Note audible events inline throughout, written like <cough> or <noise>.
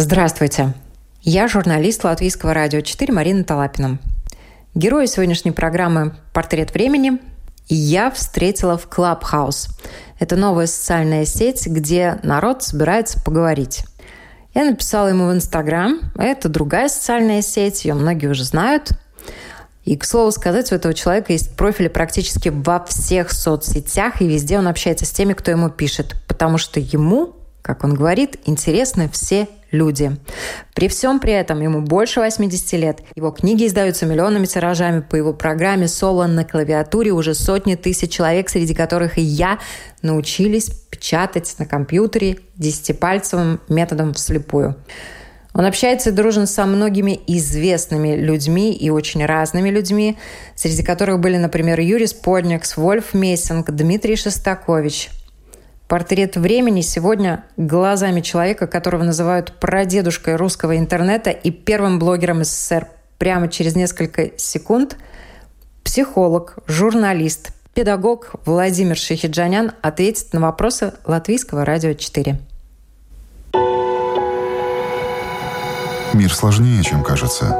Здравствуйте. Я журналист Латвийского радио 4 Марина Талапина. Герой сегодняшней программы «Портрет времени» я встретила в Clubhouse. Это новая социальная сеть, где народ собирается поговорить. Я написала ему в Инстаграм. Это другая социальная сеть, ее многие уже знают. И, к слову сказать, у этого человека есть профили практически во всех соцсетях, и везде он общается с теми, кто ему пишет, потому что ему, как он говорит, интересны все люди. При всем при этом ему больше 80 лет. Его книги издаются миллионными тиражами. По его программе «Соло на клавиатуре» уже сотни тысяч человек, среди которых и я, научились печатать на компьютере десятипальцевым методом вслепую. Он общается и дружен со многими известными людьми и очень разными людьми, среди которых были, например, Юрий Сподникс, Вольф Мессинг, Дмитрий Шостакович – Портрет времени сегодня глазами человека, которого называют прадедушкой русского интернета и первым блогером СССР. Прямо через несколько секунд психолог, журналист, педагог Владимир Шахиджанян ответит на вопросы Латвийского радио 4. Мир сложнее, чем кажется,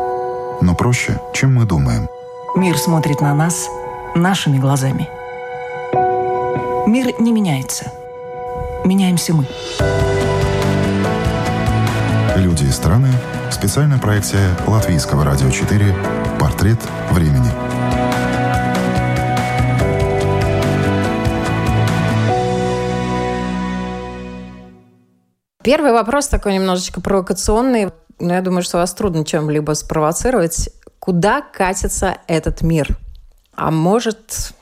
но проще, чем мы думаем. Мир смотрит на нас нашими глазами. Мир не меняется – меняемся мы. Люди и страны. Специальная проекция Латвийского радио 4 «Портрет времени». Первый вопрос такой немножечко провокационный, но я думаю, что вас трудно чем-либо спровоцировать. Куда катится этот мир? А может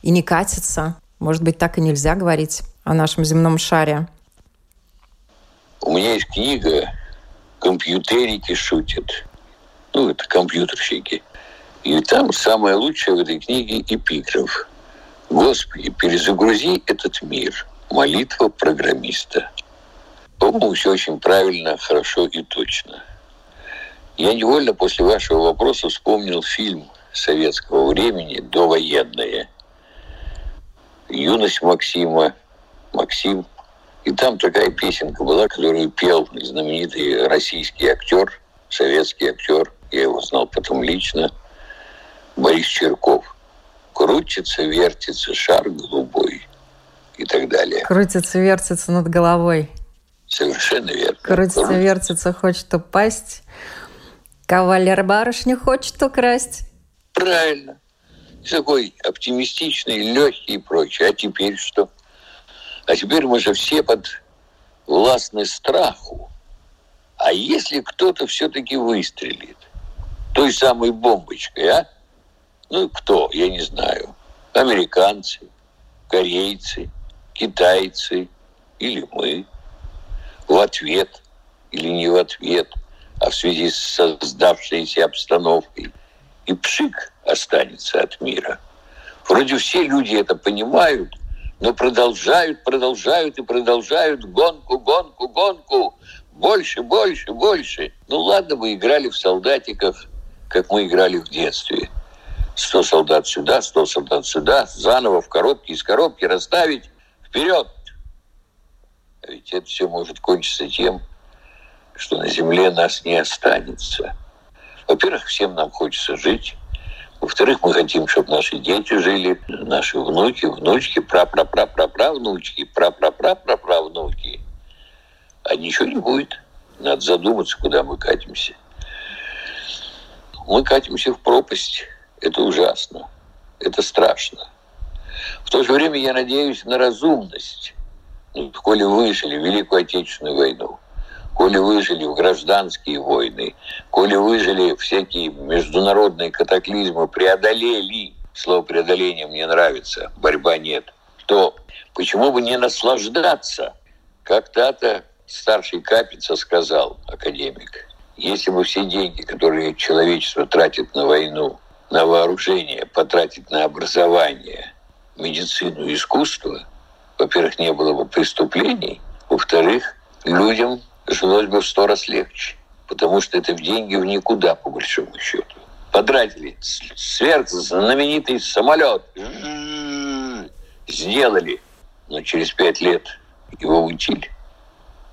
и не катится? Может быть, так и нельзя говорить? О нашем земном шаре? У меня есть книга «Компьютерики шутят». Ну, это компьютерщики. И там самое лучшее в этой книге эпиграф. «Господи, перезагрузи этот мир. Молитва программиста». По-моему, все очень правильно, хорошо и точно. Я невольно после вашего вопроса вспомнил фильм советского времени «Довоенное». Юность Максима, Максим. И там такая песенка была, которую пел знаменитый российский актер, советский актер, я его знал потом лично, Борис Черков. Крутится, вертится шар голубой и так далее. Крутится, вертится над головой. Совершенно верно. Крутится, Крутится. вертится, хочет упасть. Кавалер барышню хочет украсть. Правильно. Такой оптимистичный, легкий и прочее. А теперь что? А теперь мы же все под властны страху. А если кто-то все-таки выстрелит той самой бомбочкой, а? Ну, кто? Я не знаю. Американцы, корейцы, китайцы или мы. В ответ или не в ответ, а в связи с создавшейся обстановкой. И пшик останется от мира. Вроде все люди это понимают, но продолжают, продолжают и продолжают гонку, гонку, гонку. Больше, больше, больше. Ну ладно, мы играли в солдатиков, как мы играли в детстве. Сто солдат сюда, сто солдат сюда, заново в коробке, из коробки расставить, вперед. А ведь это все может кончиться тем, что на земле нас не останется. Во-первых, всем нам хочется жить. Во-вторых, мы хотим, чтобы наши дети жили, наши внуки, внучки, пра-пра-пра-пра-правнучки, пра-пра-пра-пра-правнуки. А ничего не будет. Надо задуматься, куда мы катимся. Мы катимся в пропасть. Это ужасно. Это страшно. В то же время я надеюсь на разумность. Ну, коли выжили Великую Отечественную войну, коли выжили в гражданские войны, коли выжили всякие международные катаклизмы, преодолели, слово преодоление мне нравится, борьба нет, то почему бы не наслаждаться? Как то старший Капица сказал, академик, если бы все деньги, которые человечество тратит на войну, на вооружение, потратить на образование, медицину искусство, во-первых, не было бы преступлений, во-вторых, людям жилось бы в сто раз легче, потому что это в деньги в никуда, по большому счету. Потратили сверхзнаменитый самолет, сделали, но через пять лет его учили.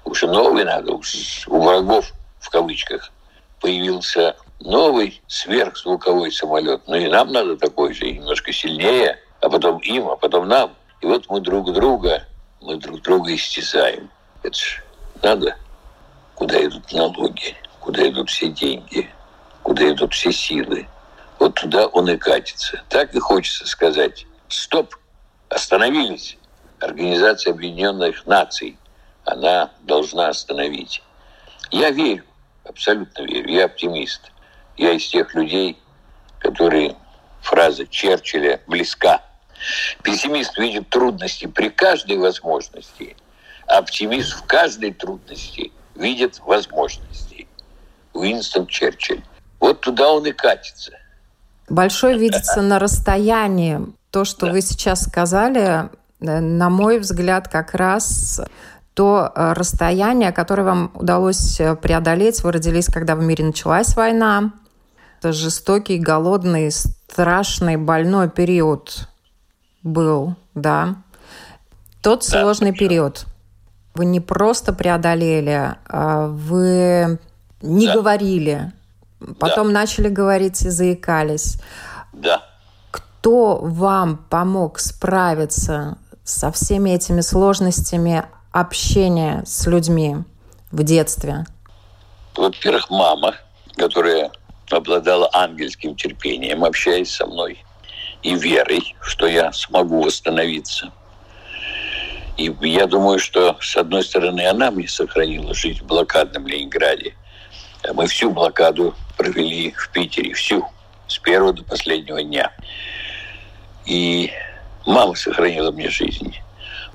Уже новый надо, у врагов, в кавычках, появился новый сверхзвуковой самолет. Ну и нам надо такой же, немножко сильнее, а потом им, а потом нам. И вот мы друг друга, мы друг друга истязаем. Это ж надо, куда идут налоги, куда идут все деньги, куда идут все силы. Вот туда он и катится. Так и хочется сказать, стоп, остановились. Организация Объединенных Наций, она должна остановить. Я верю, абсолютно верю, я оптимист. Я из тех людей, которые фраза Черчилля близка. Пессимист видит трудности при каждой возможности, а оптимист в каждой трудности видит возможности. Уинстон Черчилль. Вот туда он и катится. Большой видится на расстоянии. То, что да. вы сейчас сказали, э, на мой взгляд, как раз то э, расстояние, которое вам удалось э, преодолеть. Вы родились, когда в мире началась война. Это жестокий, голодный, страшный, больной период был, да. Тот да, сложный точно. период. Вы не просто преодолели, а вы не да. говорили. Потом да. начали говорить и заикались. Да. Кто вам помог справиться со всеми этими сложностями общения с людьми в детстве? Во-первых, мама, которая обладала ангельским терпением, общаясь со мной, и верой, что я смогу восстановиться. И я думаю, что, с одной стороны, она мне сохранила жизнь в блокадном Ленинграде. Мы всю блокаду провели в Питере, всю, с первого до последнего дня. И мама сохранила мне жизнь.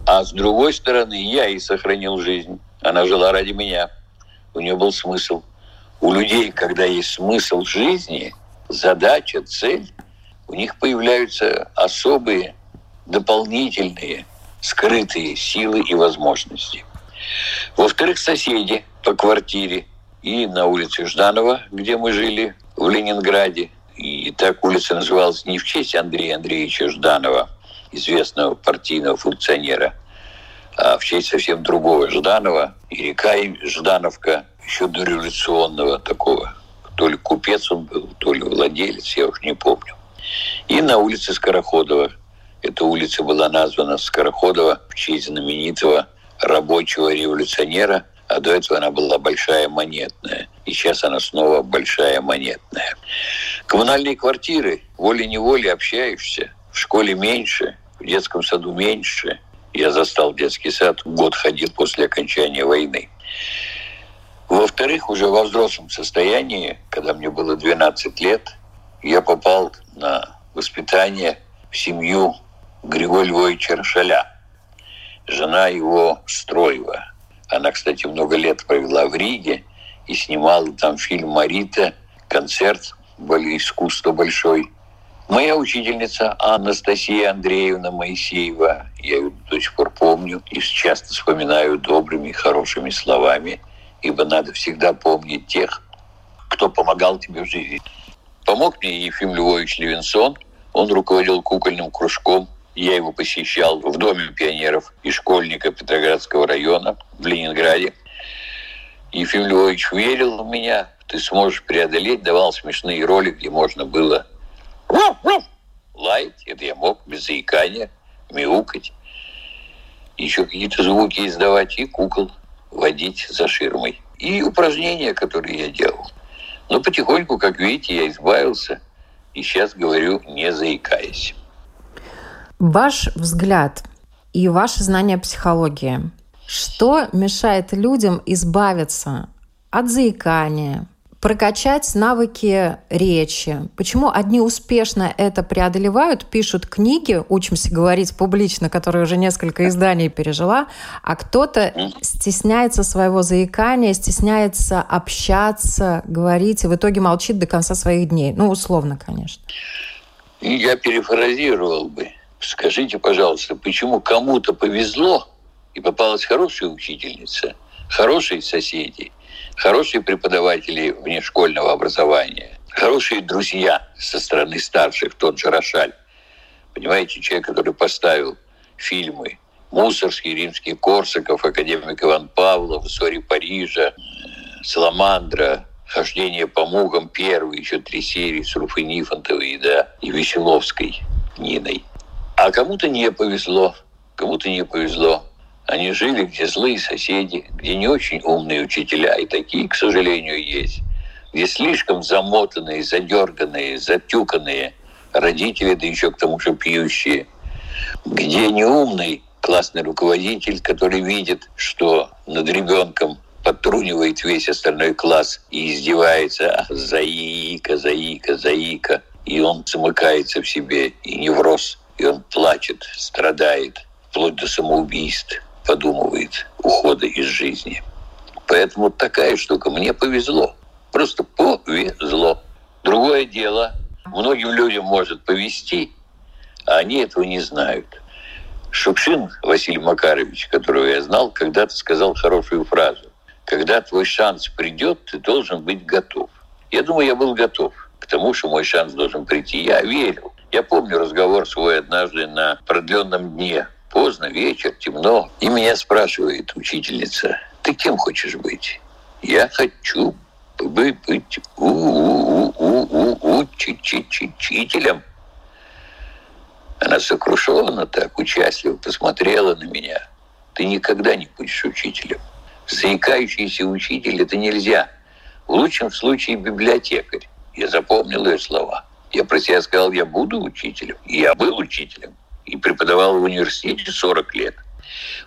А с другой стороны, я ей сохранил жизнь. Она жила ради меня. У нее был смысл – у людей, когда есть смысл жизни, задача, цель, у них появляются особые, дополнительные, скрытые силы и возможности. Во-вторых, соседи по квартире и на улице Жданова, где мы жили, в Ленинграде. И так улица называлась не в честь Андрея Андреевича Жданова, известного партийного функционера, а в честь совсем другого Жданова. И река Ждановка еще дореволюционного такого. То ли купец он был, то ли владелец, я уж не помню. И на улице Скороходова. Эта улица была названа Скороходова в честь знаменитого рабочего революционера, а до этого она была большая монетная. И сейчас она снова большая монетная. Коммунальные квартиры, волей-неволей общаешься. В школе меньше, в детском саду меньше. Я застал детский сад, год ходил после окончания войны. Во-вторых, уже во взрослом состоянии, когда мне было 12 лет, я попал на воспитание в семью Григория Львовича Рошаля. Жена его Строева. Она, кстати, много лет провела в Риге и снимала там фильм «Марита», концерт искусства большой. Моя учительница Анастасия Андреевна Моисеева, я ее до сих пор помню и часто вспоминаю добрыми, хорошими словами – ибо надо всегда помнить тех, кто помогал тебе в жизни. Помог мне Ефим Львович Левинсон, он руководил кукольным кружком, я его посещал в Доме пионеров и школьника Петроградского района в Ленинграде. Ефим Львович верил в меня, ты сможешь преодолеть, давал смешные роли, где можно было лаять, это я мог без заикания, мяукать, еще какие-то звуки издавать и кукол водить за ширмой. И упражнения, которые я делал. Но потихоньку, как видите, я избавился. И сейчас говорю, не заикаясь. Ваш взгляд и ваше знание психологии. Что мешает людям избавиться от заикания, прокачать навыки речи. Почему одни успешно это преодолевают, пишут книги, учимся говорить публично, которые уже несколько изданий пережила, а кто-то стесняется своего заикания, стесняется общаться, говорить, и в итоге молчит до конца своих дней. Ну, условно, конечно. Я перефразировал бы. Скажите, пожалуйста, почему кому-то повезло, и попалась хорошая учительница, хорошие соседи – хорошие преподаватели внешкольного образования, хорошие друзья со стороны старших, тот же Рошаль. Понимаете, человек, который поставил фильмы Мусорский, Римский, Корсаков, академик Иван Павлов, Сори Парижа, Саламандра, Хождение по мугам первый, еще три серии с Руфой Нифонтовой, да, и Веселовской Ниной. А кому-то не повезло, кому-то не повезло. Они жили, где злые соседи, где не очень умные учителя, и такие, к сожалению, есть, где слишком замотанные, задерганные, затюканные родители, да еще к тому же пьющие, где неумный классный руководитель, который видит, что над ребенком подтрунивает весь остальной класс и издевается. «заика, заика, заика», и он замыкается в себе, и невроз, и он плачет, страдает, вплоть до самоубийств подумывает ухода из жизни. Поэтому такая штука. Мне повезло. Просто повезло. Другое дело, многим людям может повезти, а они этого не знают. Шукшин Василий Макарович, которого я знал, когда-то сказал хорошую фразу. Когда твой шанс придет, ты должен быть готов. Я думаю, я был готов к тому, что мой шанс должен прийти. Я верил. Я помню разговор свой однажды на продленном дне Поздно, вечер, темно. И меня спрашивает учительница, ты кем хочешь быть? Я хочу быть учителем. Она сокрушенно так, участливо посмотрела на меня. Ты никогда не будешь учителем. Заикающийся учитель – это нельзя. В лучшем случае библиотекарь. Я запомнил ее слова. Я про себя сказал, я буду учителем. И я был учителем и преподавал в университете 40 лет.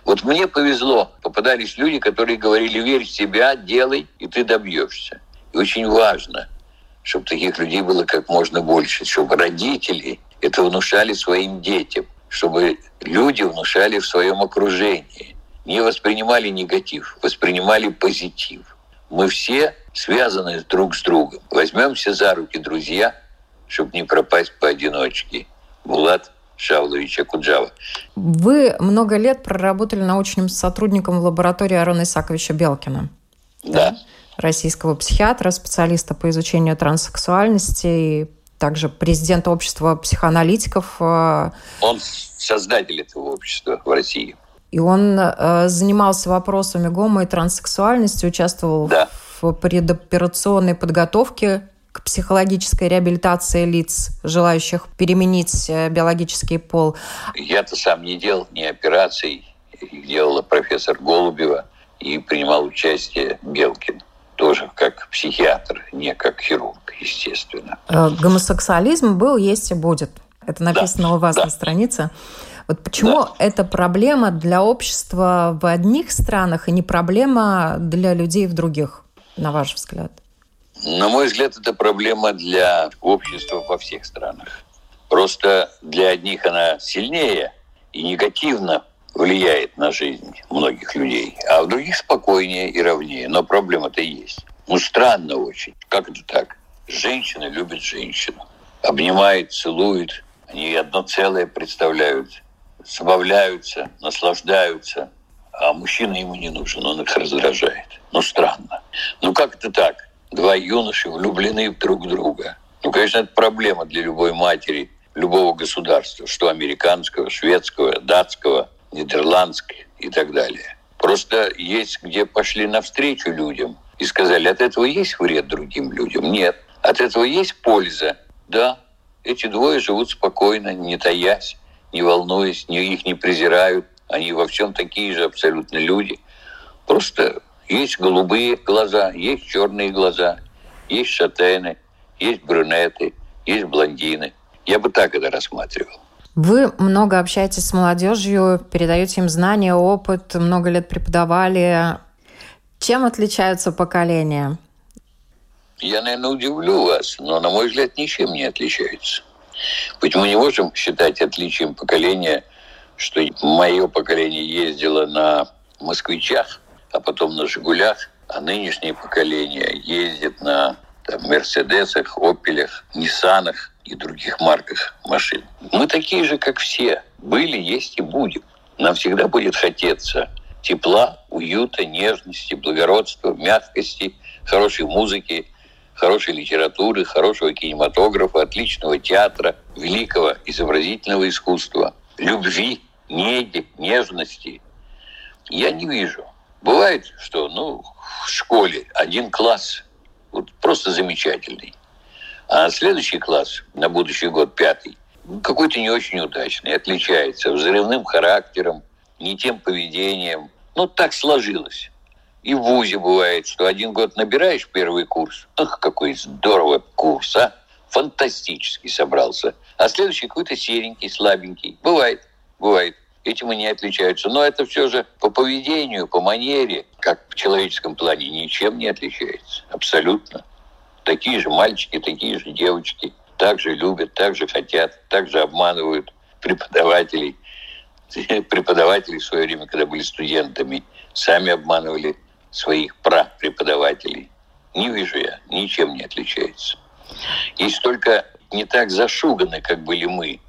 Вот мне повезло, попадались люди, которые говорили, верь в себя, делай, и ты добьешься. И очень важно, чтобы таких людей было как можно больше, чтобы родители это внушали своим детям, чтобы люди внушали в своем окружении, не воспринимали негатив, воспринимали позитив. Мы все связаны друг с другом. Возьмемся за руки, друзья, чтобы не пропасть поодиночке. Булат Шауловича Куджава. Вы много лет проработали научным сотрудником в лаборатории Арона Исаковича Белкина. Да. Российского психиатра, специалиста по изучению транссексуальности и также президент общества психоаналитиков. Э, он создатель этого общества в России. И он э, занимался вопросами гомо и транссексуальности, участвовал да. в предоперационной подготовке к психологической реабилитации лиц, желающих переменить э, биологический пол. Я-то сам не делал ни операций, их делала профессор Голубева и принимал участие Белкин тоже как психиатр, не как хирург, естественно. Э, гомосексуализм был, есть и будет. Это написано да, у вас да. на странице. Вот почему да. это проблема для общества в одних странах и не проблема для людей в других, на ваш взгляд? На мой взгляд, это проблема для общества во всех странах. Просто для одних она сильнее и негативно влияет на жизнь многих людей, а в других спокойнее и ровнее. Но проблема-то есть. Ну, странно очень. Как это так? Женщина любит женщину. Обнимает, целует. Они одно целое представляют. Забавляются, наслаждаются. А мужчина ему не нужен, он их раздражает. Ну, странно. Ну, как это так? два юноши влюблены друг в друга. Ну, конечно, это проблема для любой матери, любого государства, что американского, шведского, датского, нидерландского и так далее. Просто есть, где пошли навстречу людям и сказали, от этого есть вред другим людям? Нет. От этого есть польза? Да. Эти двое живут спокойно, не таясь, не волнуясь, их не презирают. Они во всем такие же абсолютно люди. Просто есть голубые глаза, есть черные глаза, есть шатены, есть брюнеты, есть блондины. Я бы так это рассматривал. Вы много общаетесь с молодежью, передаете им знания, опыт, много лет преподавали. Чем отличаются поколения? Я, наверное, удивлю вас, но, на мой взгляд, ничем не отличаются. Ведь мы не можем считать отличием поколения, что мое поколение ездило на москвичах, а потом на «Жигулях», а нынешнее поколение ездит на там, «Мерседесах», «Опелях», «Ниссанах» и других марках машин. Мы такие же, как все. Были, есть и будем. Нам всегда будет хотеться тепла, уюта, нежности, благородства, мягкости, хорошей музыки, хорошей литературы, хорошего кинематографа, отличного театра, великого изобразительного искусства, любви, неги, нежности я не вижу. Бывает, что ну, в школе один класс вот просто замечательный, а следующий класс на будущий год, пятый, какой-то не очень удачный, отличается взрывным характером, не тем поведением. Ну, так сложилось. И в ВУЗе бывает, что один год набираешь первый курс. Ах, какой здоровый курс, а! Фантастически собрался. А следующий какой-то серенький, слабенький. Бывает, бывает. Этим они отличаются. Но это все же по поведению, по манере, как в человеческом плане, ничем не отличается. Абсолютно. Такие же мальчики, такие же девочки. Так же любят, так же хотят, так же обманывают преподавателей. <laughs> Преподаватели в свое время, когда были студентами, сами обманывали своих преподавателей. Не вижу я, ничем не отличается. Есть только не так зашуганы, как были мы.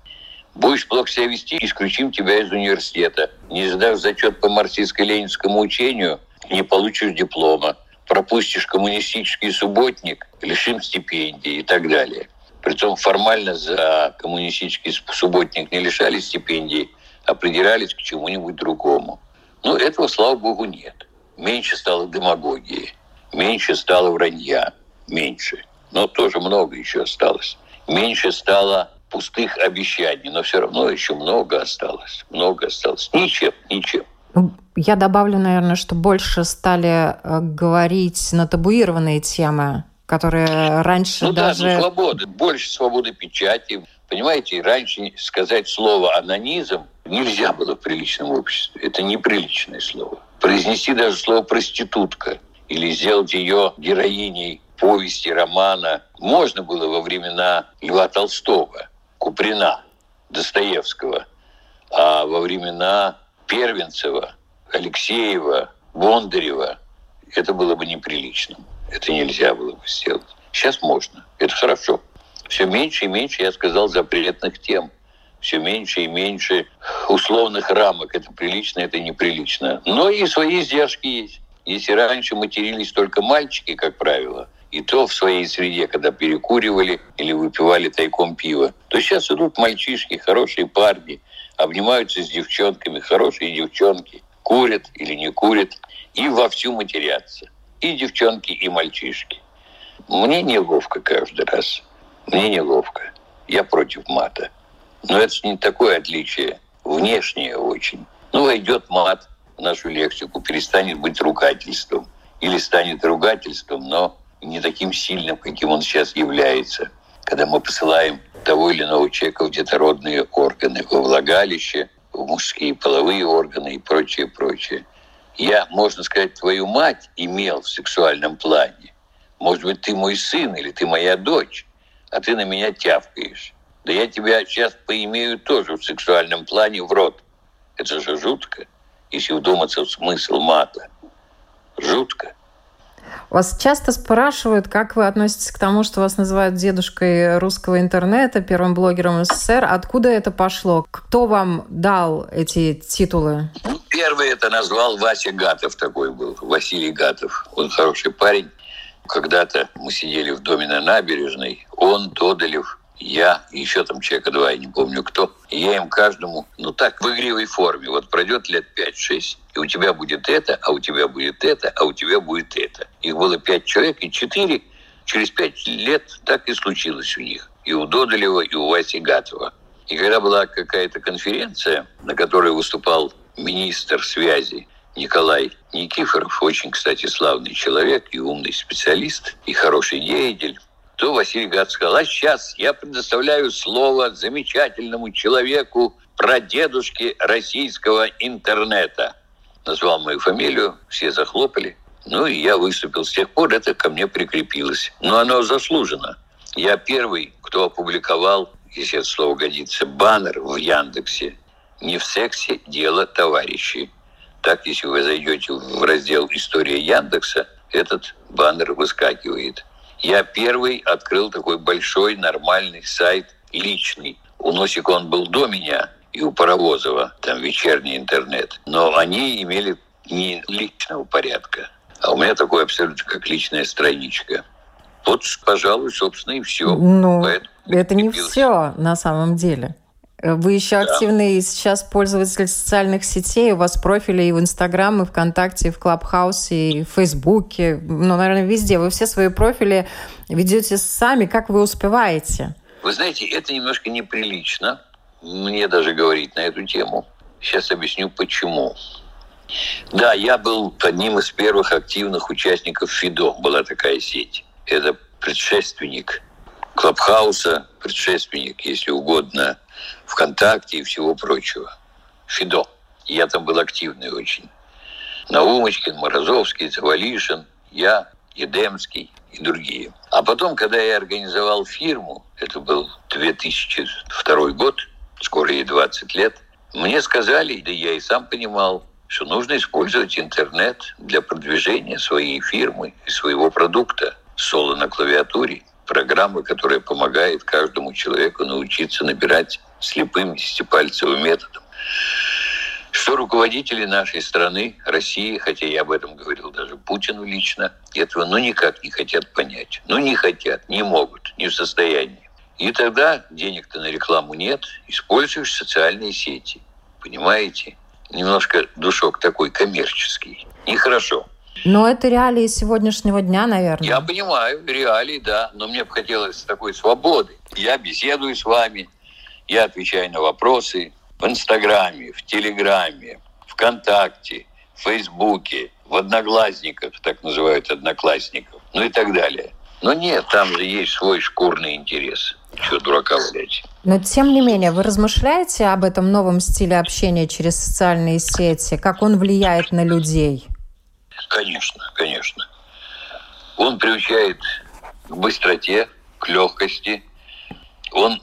Будешь плохо себя вести, исключим тебя из университета. Не сдав зачет по марксистско-ленинскому учению, не получишь диплома. Пропустишь коммунистический субботник, лишим стипендии и так далее. Притом формально за коммунистический субботник не лишали стипендии, а придирались к чему-нибудь другому. Но этого, слава богу, нет. Меньше стало демагогии, меньше стало вранья, меньше. Но тоже много еще осталось. Меньше стало пустых обещаний, но все равно еще много осталось. Много осталось. Ничем, ничем. Ну, я добавлю, наверное, что больше стали э, говорить на табуированные темы, которые раньше ну, даже... Да, ну, свободы, больше свободы печати. Понимаете, раньше сказать слово «анонизм» нельзя было в приличном обществе. Это неприличное слово. Произнести даже слово «проститутка» или сделать ее героиней повести, романа можно было во времена Льва Толстого, Куприна, Достоевского, а во времена Первенцева, Алексеева, Бондарева это было бы неприличным. Это нельзя было бы сделать. Сейчас можно. Это хорошо. Все меньше и меньше, я сказал, запретных тем. Все меньше и меньше условных рамок. Это прилично, это неприлично. Но и свои издержки есть. Если раньше матерились только мальчики, как правило, и то в своей среде, когда перекуривали или выпивали тайком пиво, то сейчас идут мальчишки, хорошие парни, обнимаются с девчонками, хорошие девчонки, курят или не курят, и вовсю матерятся. И девчонки, и мальчишки. Мне неловко каждый раз. Мне неловко. Я против мата. Но это не такое отличие. Внешнее очень. Ну, войдет мат в нашу лексику, перестанет быть ругательством. Или станет ругательством, но не таким сильным, каким он сейчас является. Когда мы посылаем того или иного человека в детородные органы, во влагалище, в мужские половые органы и прочее, прочее. Я, можно сказать, твою мать имел в сексуальном плане. Может быть, ты мой сын или ты моя дочь, а ты на меня тявкаешь. Да я тебя сейчас поимею тоже в сексуальном плане в рот. Это же жутко, если вдуматься в смысл мата. Жутко. Вас часто спрашивают, как вы относитесь к тому, что вас называют дедушкой русского интернета, первым блогером СССР. Откуда это пошло? Кто вам дал эти титулы? Ну, первый это назвал Вася Гатов такой был, Василий Гатов. Он хороший парень. Когда-то мы сидели в доме на набережной, он, Додолев, я, еще там человека два, я не помню кто. Я им каждому, ну так, в игривой форме. Вот пройдет лет 5-6, и у тебя будет это, а у тебя будет это, а у тебя будет это. Их было пять человек, и четыре через пять лет так и случилось у них. И у Додолева, и у Васи Гатова. И когда была какая-то конференция, на которой выступал министр связи Николай Никифоров, очень, кстати, славный человек и умный специалист, и хороший деятель, то Василий Гад сказал, а сейчас я предоставляю слово замечательному человеку, прадедушке российского интернета. Назвал мою фамилию, все захлопали. Ну и я выступил. С тех пор это ко мне прикрепилось. Но оно заслужено. Я первый, кто опубликовал, если это слово годится, баннер в Яндексе. Не в сексе дело товарищи. Так, если вы зайдете в раздел «История Яндекса», этот баннер выскакивает. Я первый открыл такой большой нормальный сайт личный. У Носика он был до меня, и у Паровозова, там вечерний интернет. Но они имели не личного порядка, а у меня такой абсолютно как личная страничка. Вот, пожалуй, собственно, и все. Ну, Поэтому это не все на самом деле. Вы еще да. активный сейчас пользователь социальных сетей. У вас профили и в Инстаграм, и ВКонтакте, и в Клабхаусе, и в Фейсбуке. Ну, наверное, везде. Вы все свои профили ведете сами. Как вы успеваете? Вы знаете, это немножко неприлично. Мне даже говорить на эту тему. Сейчас объясню, почему. Да, я был одним из первых активных участников ФИДО. Была такая сеть. Это предшественник Клабхауса, предшественник, если угодно, ВКонтакте и всего прочего. Фидо. Я там был активный очень. Наумочкин, Морозовский, Завалишин, я, Едемский и другие. А потом, когда я организовал фирму, это был 2002 год, скоро ей 20 лет, мне сказали, да я и сам понимал, что нужно использовать интернет для продвижения своей фирмы и своего продукта соло на клавиатуре программа, которая помогает каждому человеку научиться набирать слепым десятипальцевым методом. Что руководители нашей страны, России, хотя я об этом говорил даже Путину лично, этого ну никак не хотят понять. Ну не хотят, не могут, не в состоянии. И тогда денег-то на рекламу нет, используешь социальные сети. Понимаете? Немножко душок такой коммерческий. Нехорошо. Но это реалии сегодняшнего дня, наверное. Я понимаю, реалии, да. Но мне бы хотелось такой свободы. Я беседую с вами, я отвечаю на вопросы в Инстаграме, в Телеграме, ВКонтакте, в Фейсбуке, в Одноглазниках, так называют Одноклассников, ну и так далее. Но нет, там же есть свой шкурный интерес. Чего дурака валять? Но тем не менее, вы размышляете об этом новом стиле общения через социальные сети? Как он влияет на людей? Конечно, конечно. Он приучает к быстроте, к легкости. Он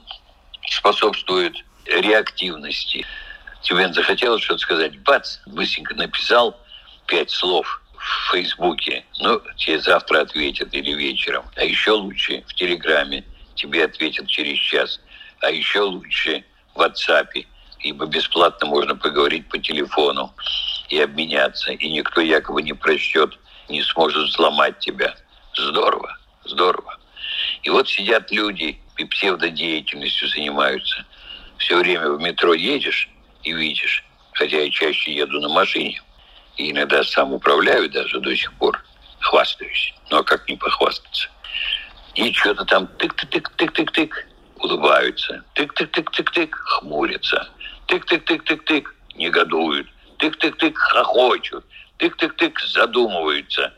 способствует реактивности. Тебе захотелось что-то сказать, бац, быстренько написал пять слов в Фейсбуке. Ну, тебе завтра ответят или вечером. А еще лучше в Телеграме тебе ответят через час. А еще лучше в WhatsApp, ибо бесплатно можно поговорить по телефону и обменяться, и никто якобы не прочтет, не сможет взломать тебя. Здорово, здорово. И вот сидят люди и псевдодеятельностью занимаются. Все время в метро едешь и видишь, хотя я чаще еду на машине, и иногда сам управляю даже до сих пор, хвастаюсь. Ну а как не похвастаться? И что-то там тык-тык-тык-тык-тык-тык, улыбаются. Тык-тык-тык-тык-тык, хмурятся. Тык-тык-тык-тык-тык, негодуют тык-тык-тык хохочут, тык-тык-тык задумываются.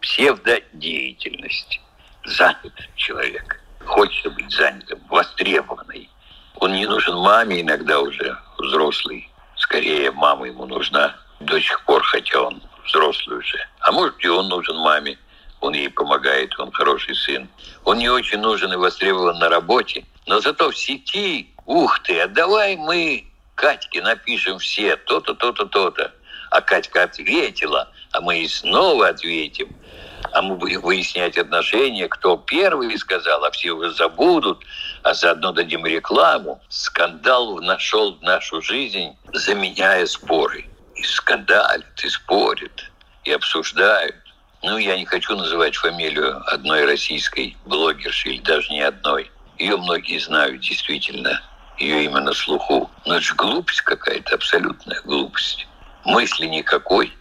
Псевдодеятельность. Занят человек. Хочется быть занятым, востребованный. Он не нужен маме иногда уже, взрослый. Скорее, мама ему нужна до сих пор, хотя он взрослый уже. А может, и он нужен маме. Он ей помогает, он хороший сын. Он не очень нужен и востребован на работе. Но зато в сети, ух ты, а давай мы Катьке напишем все то-то, то-то, то-то. А Катька ответила, а мы и снова ответим. А мы будем выяснять отношения, кто первый сказал, а все уже забудут, а заодно дадим рекламу. Скандал нашел в нашу жизнь, заменяя споры. И скандалят, и спорят, и обсуждают. Ну, я не хочу называть фамилию одной российской блогерши, или даже не одной. Ее многие знают, действительно ее имя на слуху. Но это же глупость какая-то, абсолютная глупость. Мысли никакой,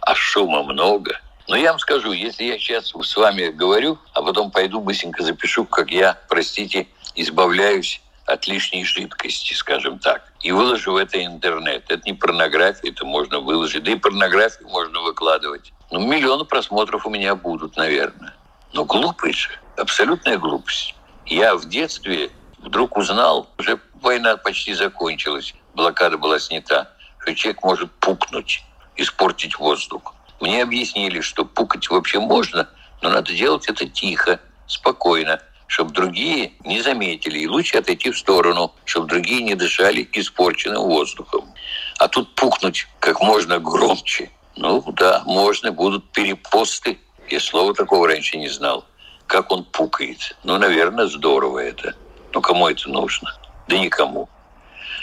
а шума много. Но я вам скажу, если я сейчас с вами говорю, а потом пойду быстренько запишу, как я, простите, избавляюсь от лишней жидкости, скажем так, и выложу в это интернет. Это не порнография, это можно выложить. Да и порнографию можно выкладывать. Ну, миллионы просмотров у меня будут, наверное. Но глупость же, абсолютная глупость. Я в детстве вдруг узнал, уже война почти закончилась, блокада была снята, что человек может пукнуть, испортить воздух. Мне объяснили, что пукать вообще можно, но надо делать это тихо, спокойно, чтобы другие не заметили, и лучше отойти в сторону, чтобы другие не дышали испорченным воздухом. А тут пукнуть как можно громче. Ну да, можно, будут перепосты. Я слова такого раньше не знал. Как он пукает. Ну, наверное, здорово это. Но кому это нужно? Да никому.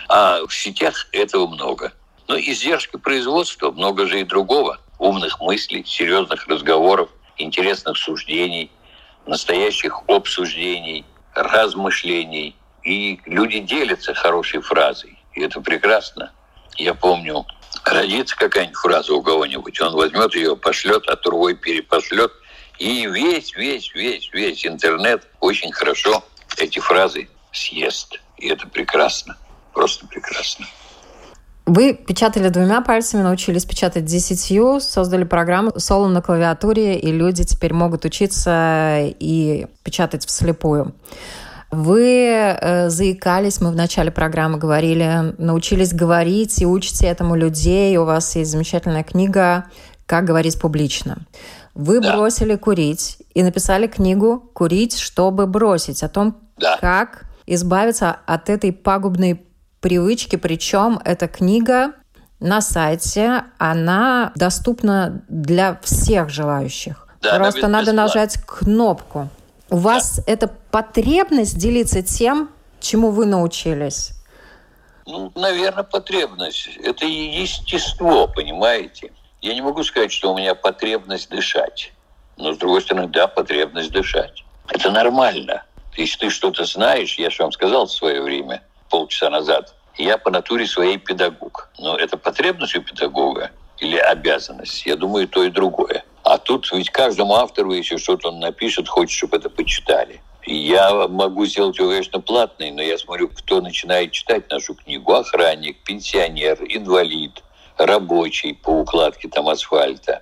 А в сетях этого много. Но издержки производства много же и другого. Умных мыслей, серьезных разговоров, интересных суждений, настоящих обсуждений, размышлений, и люди делятся хорошей фразой. И это прекрасно. Я помню, родится какая-нибудь фраза у кого-нибудь, он возьмет ее, пошлет, а другой перепошлет. И весь, весь, весь, весь интернет очень хорошо эти фразы съест. И это прекрасно. Просто прекрасно. Вы печатали двумя пальцами, научились печатать десятью, создали программу соло на клавиатуре, и люди теперь могут учиться и печатать вслепую. Вы э, заикались, мы в начале программы говорили, научились говорить и учите этому людей. У вас есть замечательная книга «Как говорить публично». Вы да. бросили курить и написали книгу «Курить, чтобы бросить» о том, да. как избавиться от этой пагубной привычки. Причем эта книга на сайте, она доступна для всех желающих. Да, Просто надо нажать кнопку. У да. вас эта потребность делиться тем, чему вы научились? Ну, наверное, потребность. Это естество, понимаете? Я не могу сказать, что у меня потребность дышать. Но, с другой стороны, да, потребность дышать. Это нормально. Если ты что-то знаешь, я же вам сказал в свое время, полчаса назад, я по натуре своей педагог. Но это потребность у педагога или обязанность? Я думаю, то и другое. А тут ведь каждому автору, если что-то он напишет, хочет, чтобы это почитали. Я могу сделать его, конечно, платный, но я смотрю, кто начинает читать нашу книгу. Охранник, пенсионер, инвалид, рабочий по укладке там асфальта,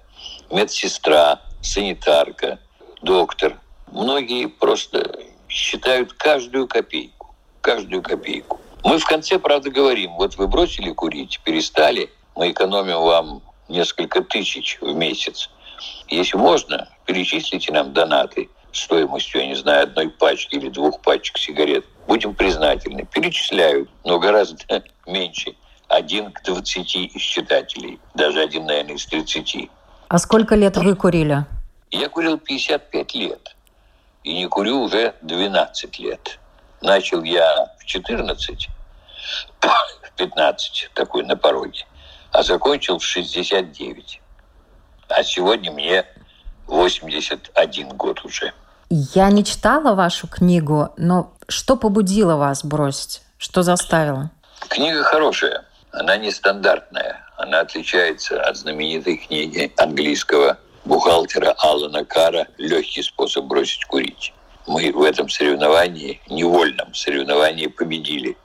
медсестра, санитарка, доктор. Многие просто считают каждую копейку. Каждую копейку. Мы в конце, правда, говорим, вот вы бросили курить, перестали, мы экономим вам несколько тысяч в месяц. Если можно, перечислите нам донаты стоимостью, я не знаю, одной пачки или двух пачек сигарет. Будем признательны. Перечисляют, но гораздо меньше. Один к двадцати из читателей. Даже один, наверное, из тридцати. А сколько лет вы курили? Я курил 55 лет. И не курю уже 12 лет. Начал я в 14, <coughs> в 15, такой на пороге. А закончил в 69. А сегодня мне 81 год уже. Я не читала вашу книгу, но что побудило вас бросить? Что заставило? Книга хорошая. Она нестандартная. Она отличается от знаменитой книги английского бухгалтера Алана Кара «Легкий способ бросить курить». Мы в этом соревновании, невольном соревновании победили.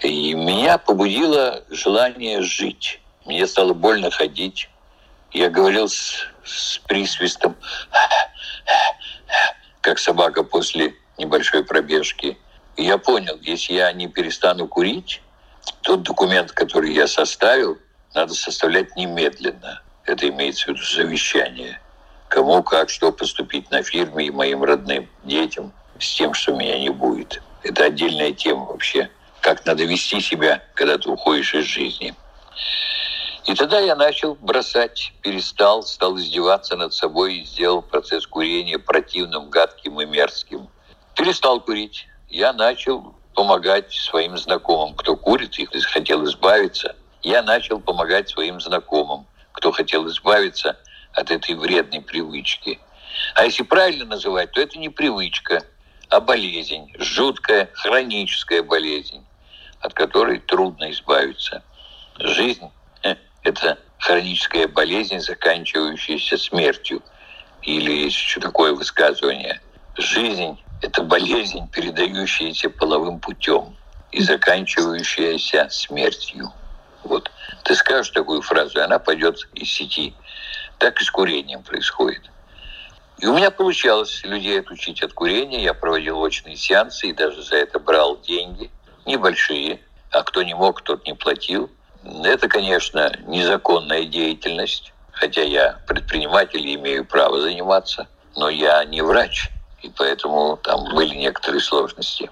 И меня побудило желание жить. Мне стало больно ходить. Я говорил с, с присвистом, как собака после небольшой пробежки. И я понял, если я не перестану курить, тот документ, который я составил, надо составлять немедленно. Это имеется в виду завещание. Кому, как, что поступить на фирме и моим родным детям с тем, что меня не будет. Это отдельная тема вообще. Как надо вести себя, когда ты уходишь из жизни. И тогда я начал бросать, перестал, стал издеваться над собой и сделал процесс курения противным, гадким и мерзким. Перестал курить. Я начал помогать своим знакомым, кто курит и хотел избавиться. Я начал помогать своим знакомым, кто хотел избавиться от этой вредной привычки. А если правильно называть, то это не привычка, а болезнь, жуткая хроническая болезнь, от которой трудно избавиться. Жизнь это хроническая болезнь, заканчивающаяся смертью. Или есть еще такое высказывание. Жизнь – это болезнь, передающаяся половым путем и заканчивающаяся смертью. Вот ты скажешь такую фразу, и она пойдет из сети. Так и с курением происходит. И у меня получалось людей отучить от курения. Я проводил очные сеансы и даже за это брал деньги. Небольшие. А кто не мог, тот не платил. Это, конечно, незаконная деятельность, хотя я предприниматель и имею право заниматься, но я не врач, и поэтому там были некоторые сложности.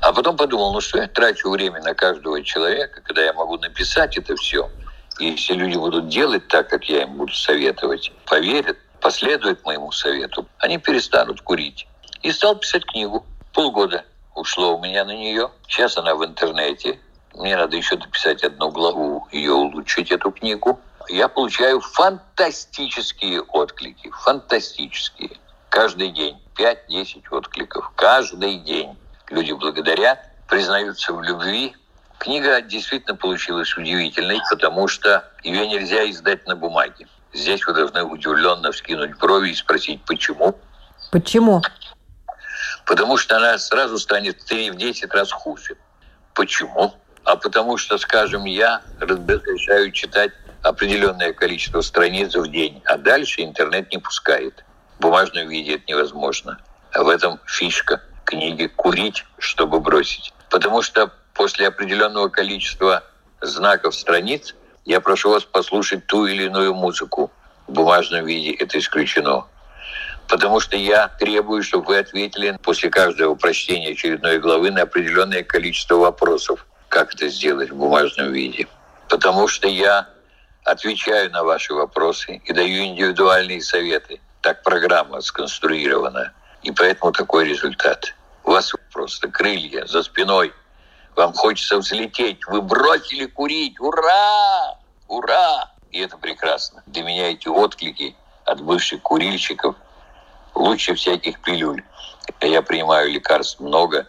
А потом подумал, ну что я трачу время на каждого человека, когда я могу написать это все. И если люди будут делать так, как я им буду советовать, поверят, последуют моему совету, они перестанут курить. И стал писать книгу. Полгода ушло у меня на нее. Сейчас она в интернете. Мне надо еще дописать одну главу, ее улучшить, эту книгу. Я получаю фантастические отклики, фантастические. Каждый день 5-10 откликов. Каждый день. люди благодарят, признаются в любви. Книга действительно получилась удивительной, потому что ее нельзя издать на бумаге. Здесь вы должны удивленно вскинуть брови и спросить, почему. Почему? Потому что она сразу станет в 3 в 10 раз хуже. Почему? А потому что, скажем, я разрешаю читать определенное количество страниц в день, а дальше интернет не пускает. Бумажном виде это невозможно. А в этом фишка книги «Курить, чтобы бросить». Потому что после определенного количества знаков страниц я прошу вас послушать ту или иную музыку. В бумажном виде это исключено. Потому что я требую, чтобы вы ответили после каждого прочтения очередной главы на определенное количество вопросов, как это сделать в бумажном виде. Потому что я отвечаю на ваши вопросы и даю индивидуальные советы. Так программа сконструирована. И поэтому такой результат. У вас просто крылья за спиной. Вам хочется взлететь. Вы бросили курить. Ура! Ура! И это прекрасно. Для меня эти отклики от бывших курильщиков лучше всяких пилюль. Я принимаю лекарств много.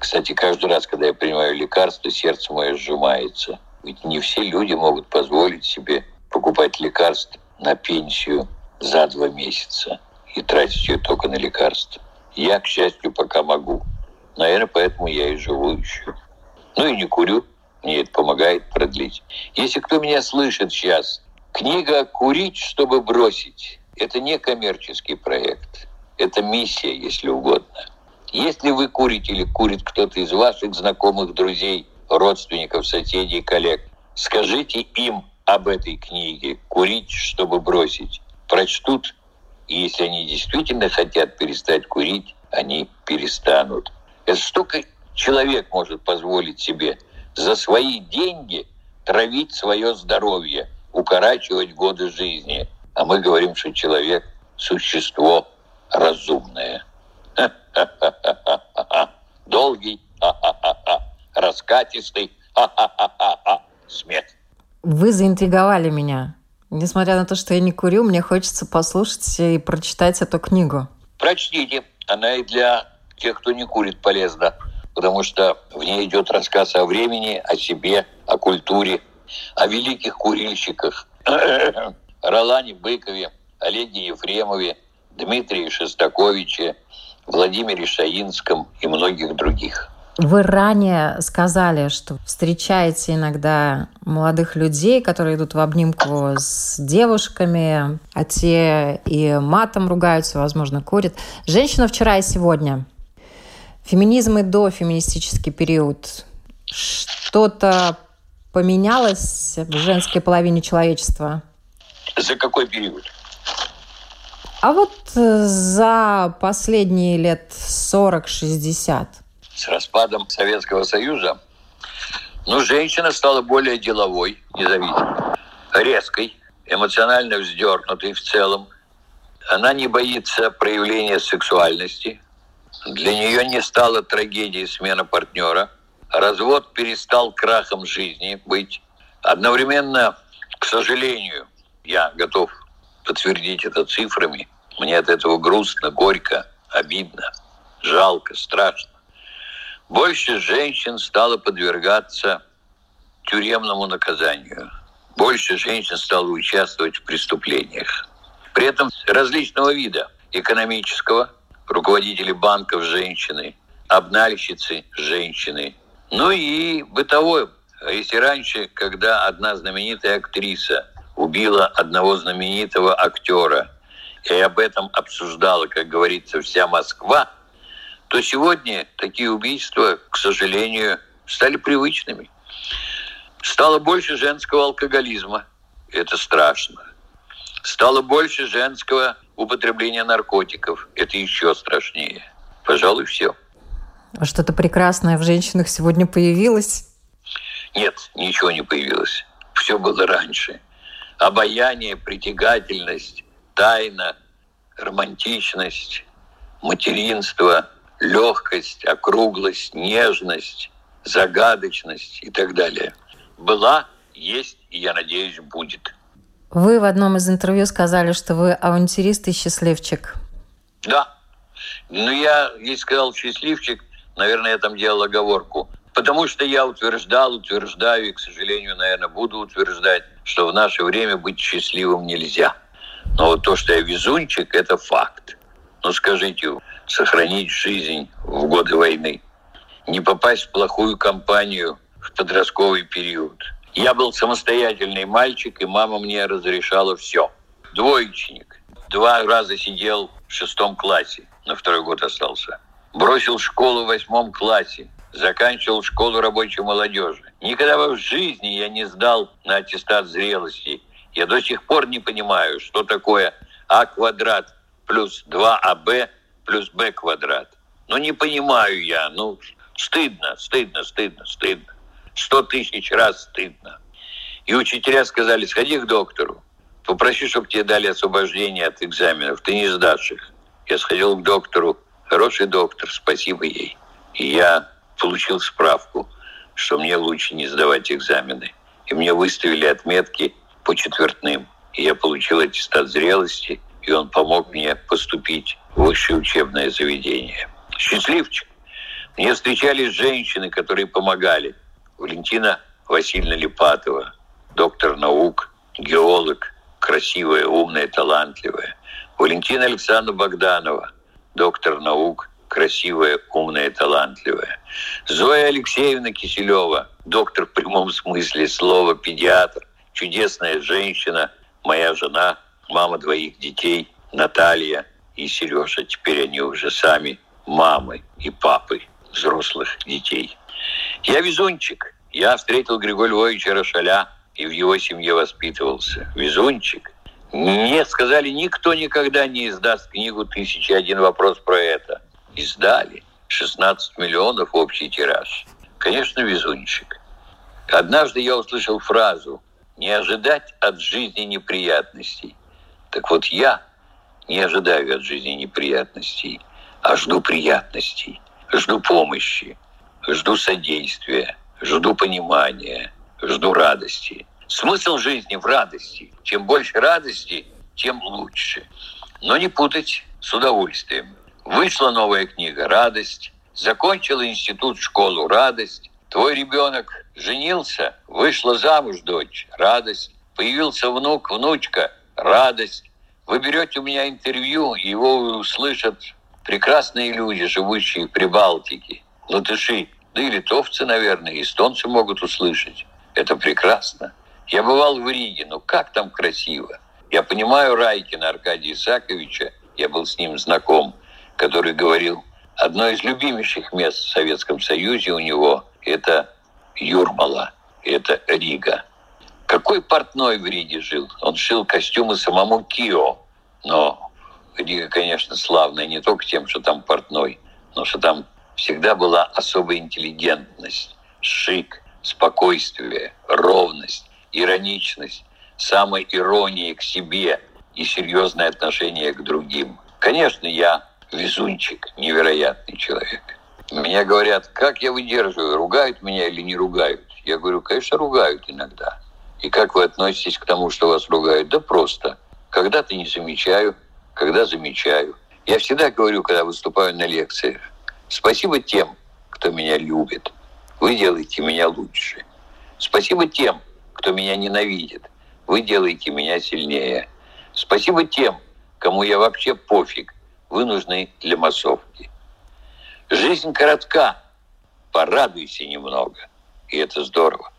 Кстати, каждый раз, когда я принимаю лекарства, сердце мое сжимается. Ведь не все люди могут позволить себе покупать лекарства на пенсию за два месяца и тратить ее только на лекарства. Я, к счастью, пока могу. Наверное, поэтому я и живу еще. Ну и не курю. Мне это помогает продлить. Если кто меня слышит сейчас, книга «Курить, чтобы бросить» – это не коммерческий проект. Это миссия, если угодно. Если вы курите или курит кто-то из ваших знакомых, друзей, родственников, соседей, коллег, скажите им об этой книге «Курить, чтобы бросить». Прочтут и если они действительно хотят перестать курить, они перестанут. Это столько человек может позволить себе за свои деньги травить свое здоровье, укорачивать годы жизни. А мы говорим, что человек – существо разумное. Долгий, раскатистый, смех. Вы заинтриговали меня. Несмотря на то, что я не курю, мне хочется послушать и прочитать эту книгу. Прочтите. Она и для тех, кто не курит, полезна. Потому что в ней идет рассказ о времени, о себе, о культуре, о великих курильщиках. <coughs> Ролане Быкове, Олеге Ефремове, Дмитрии Шестаковиче, Владимире Шаинском и многих других. Вы ранее сказали, что встречаете иногда молодых людей, которые идут в обнимку с девушками, а те и матом ругаются, возможно, курят. Женщина вчера и сегодня. Феминизм и до феминистический период. Что-то поменялось в женской половине человечества? За какой период? А вот э, за последние лет 40-60 с распадом Советского Союза, ну, женщина стала более деловой, независимой, резкой, эмоционально вздернутой в целом. Она не боится проявления сексуальности. Для нее не стала трагедией смена партнера. Развод перестал крахом жизни быть. Одновременно, к сожалению, я готов подтвердить это цифрами. Мне от этого грустно, горько, обидно, жалко, страшно. Больше женщин стало подвергаться тюремному наказанию. Больше женщин стало участвовать в преступлениях. При этом различного вида экономического, руководители банков женщины, обнальщицы женщины, ну и бытовой. Если раньше, когда одна знаменитая актриса убила одного знаменитого актера, и об этом обсуждала, как говорится, вся Москва – то сегодня такие убийства, к сожалению, стали привычными. Стало больше женского алкоголизма. Это страшно. Стало больше женского употребления наркотиков. Это еще страшнее. Пожалуй, все. А что-то прекрасное в женщинах сегодня появилось? Нет, ничего не появилось. Все было раньше. Обаяние, притягательность, тайна, романтичность, материнство – легкость, округлость, нежность, загадочность и так далее. Была, есть и, я надеюсь, будет. Вы в одном из интервью сказали, что вы авантюрист и счастливчик. Да. Ну, я, если сказал счастливчик, наверное, я там делал оговорку. Потому что я утверждал, утверждаю и, к сожалению, наверное, буду утверждать, что в наше время быть счастливым нельзя. Но вот то, что я везунчик, это факт. Ну скажите, сохранить жизнь в годы войны, не попасть в плохую компанию в подростковый период. Я был самостоятельный мальчик, и мама мне разрешала все. Двоечник. Два раза сидел в шестом классе, на второй год остался. Бросил школу в восьмом классе, заканчивал школу рабочей молодежи. Никогда в жизни я не сдал на аттестат зрелости. Я до сих пор не понимаю, что такое а квадрат плюс 2аб плюс b квадрат. Ну, не понимаю я. Ну, стыдно, стыдно, стыдно, стыдно. Сто тысяч раз стыдно. И учителя сказали, сходи к доктору, попроси, чтобы тебе дали освобождение от экзаменов, ты не сдашь их. Я сходил к доктору, хороший доктор, спасибо ей. И я получил справку, что мне лучше не сдавать экзамены. И мне выставили отметки по четвертным. И я получил аттестат зрелости, и он помог мне поступить в высшее учебное заведение. Счастливчик. Мне встречались женщины, которые помогали. Валентина Васильевна Липатова, доктор наук, геолог, красивая, умная, талантливая. Валентина Александровна Богданова, доктор наук, красивая, умная, талантливая. Зоя Алексеевна Киселева, доктор в прямом смысле слова, педиатр, чудесная женщина, моя жена, мама двоих детей, Наталья и Сережа. Теперь они уже сами мамы и папы взрослых детей. Я везунчик. Я встретил Григория Львовича Рошаля и в его семье воспитывался. Везунчик. Мне сказали, никто никогда не издаст книгу «Тысяча один вопрос про это» издали. 16 миллионов общий тираж. Конечно, везунчик. Однажды я услышал фразу «не ожидать от жизни неприятностей». Так вот я не ожидаю от жизни неприятностей, а жду приятностей, жду помощи, жду содействия, жду понимания, жду радости. Смысл жизни в радости. Чем больше радости, тем лучше. Но не путать с удовольствием. Вышла новая книга «Радость», закончила институт, школу «Радость», твой ребенок женился, вышла замуж дочь, радость, появился внук, внучка, радость. Вы берете у меня интервью, его услышат прекрасные люди, живущие в Прибалтике, латыши, да и литовцы, наверное, эстонцы могут услышать. Это прекрасно. Я бывал в Риге, но как там красиво. Я понимаю Райкина Аркадия Исаковича, я был с ним знаком – который говорил, одно из любимейших мест в Советском Союзе у него – это Юрмала, это Рига. Какой портной в Риге жил? Он шил костюмы самому Кио. Но Рига, конечно, славная не только тем, что там портной, но что там всегда была особая интеллигентность, шик, спокойствие, ровность, ироничность, самая ирония к себе и серьезное отношение к другим. Конечно, я везунчик, невероятный человек. Меня говорят, как я выдерживаю, ругают меня или не ругают? Я говорю, конечно, ругают иногда. И как вы относитесь к тому, что вас ругают? Да просто. Когда-то не замечаю, когда замечаю. Я всегда говорю, когда выступаю на лекциях, спасибо тем, кто меня любит. Вы делаете меня лучше. Спасибо тем, кто меня ненавидит. Вы делаете меня сильнее. Спасибо тем, кому я вообще пофиг вы нужны для массовки. Жизнь коротка, порадуйся немного, и это здорово.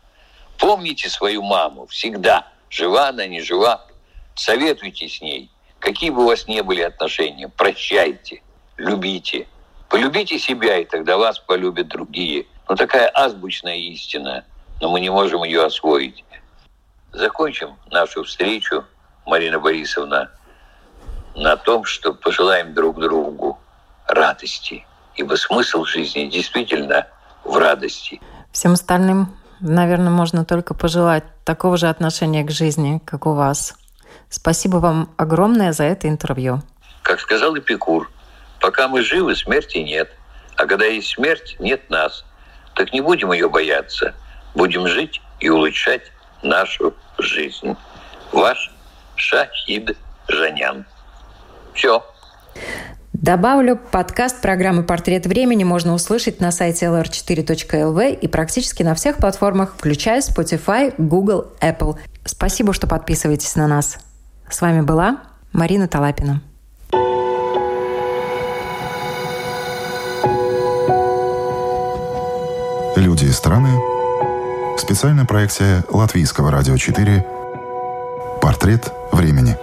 Помните свою маму всегда, жива она, не жива, советуйте с ней, какие бы у вас ни были отношения, прощайте, любите. Полюбите себя, и тогда вас полюбят другие. Ну, такая азбучная истина, но мы не можем ее освоить. Закончим нашу встречу, Марина Борисовна, на том, что пожелаем друг другу радости. Ибо смысл жизни действительно в радости. Всем остальным, наверное, можно только пожелать такого же отношения к жизни, как у вас. Спасибо вам огромное за это интервью. Как сказал Эпикур, пока мы живы, смерти нет. А когда есть смерть, нет нас. Так не будем ее бояться. Будем жить и улучшать нашу жизнь. Ваш Шахид Жанян. Все. Добавлю, подкаст программы «Портрет времени» можно услышать на сайте lr4.lv и практически на всех платформах, включая Spotify, Google, Apple. Спасибо, что подписываетесь на нас. С вами была Марина Талапина. Люди и страны. Специальная проекция Латвийского радио 4. Портрет времени.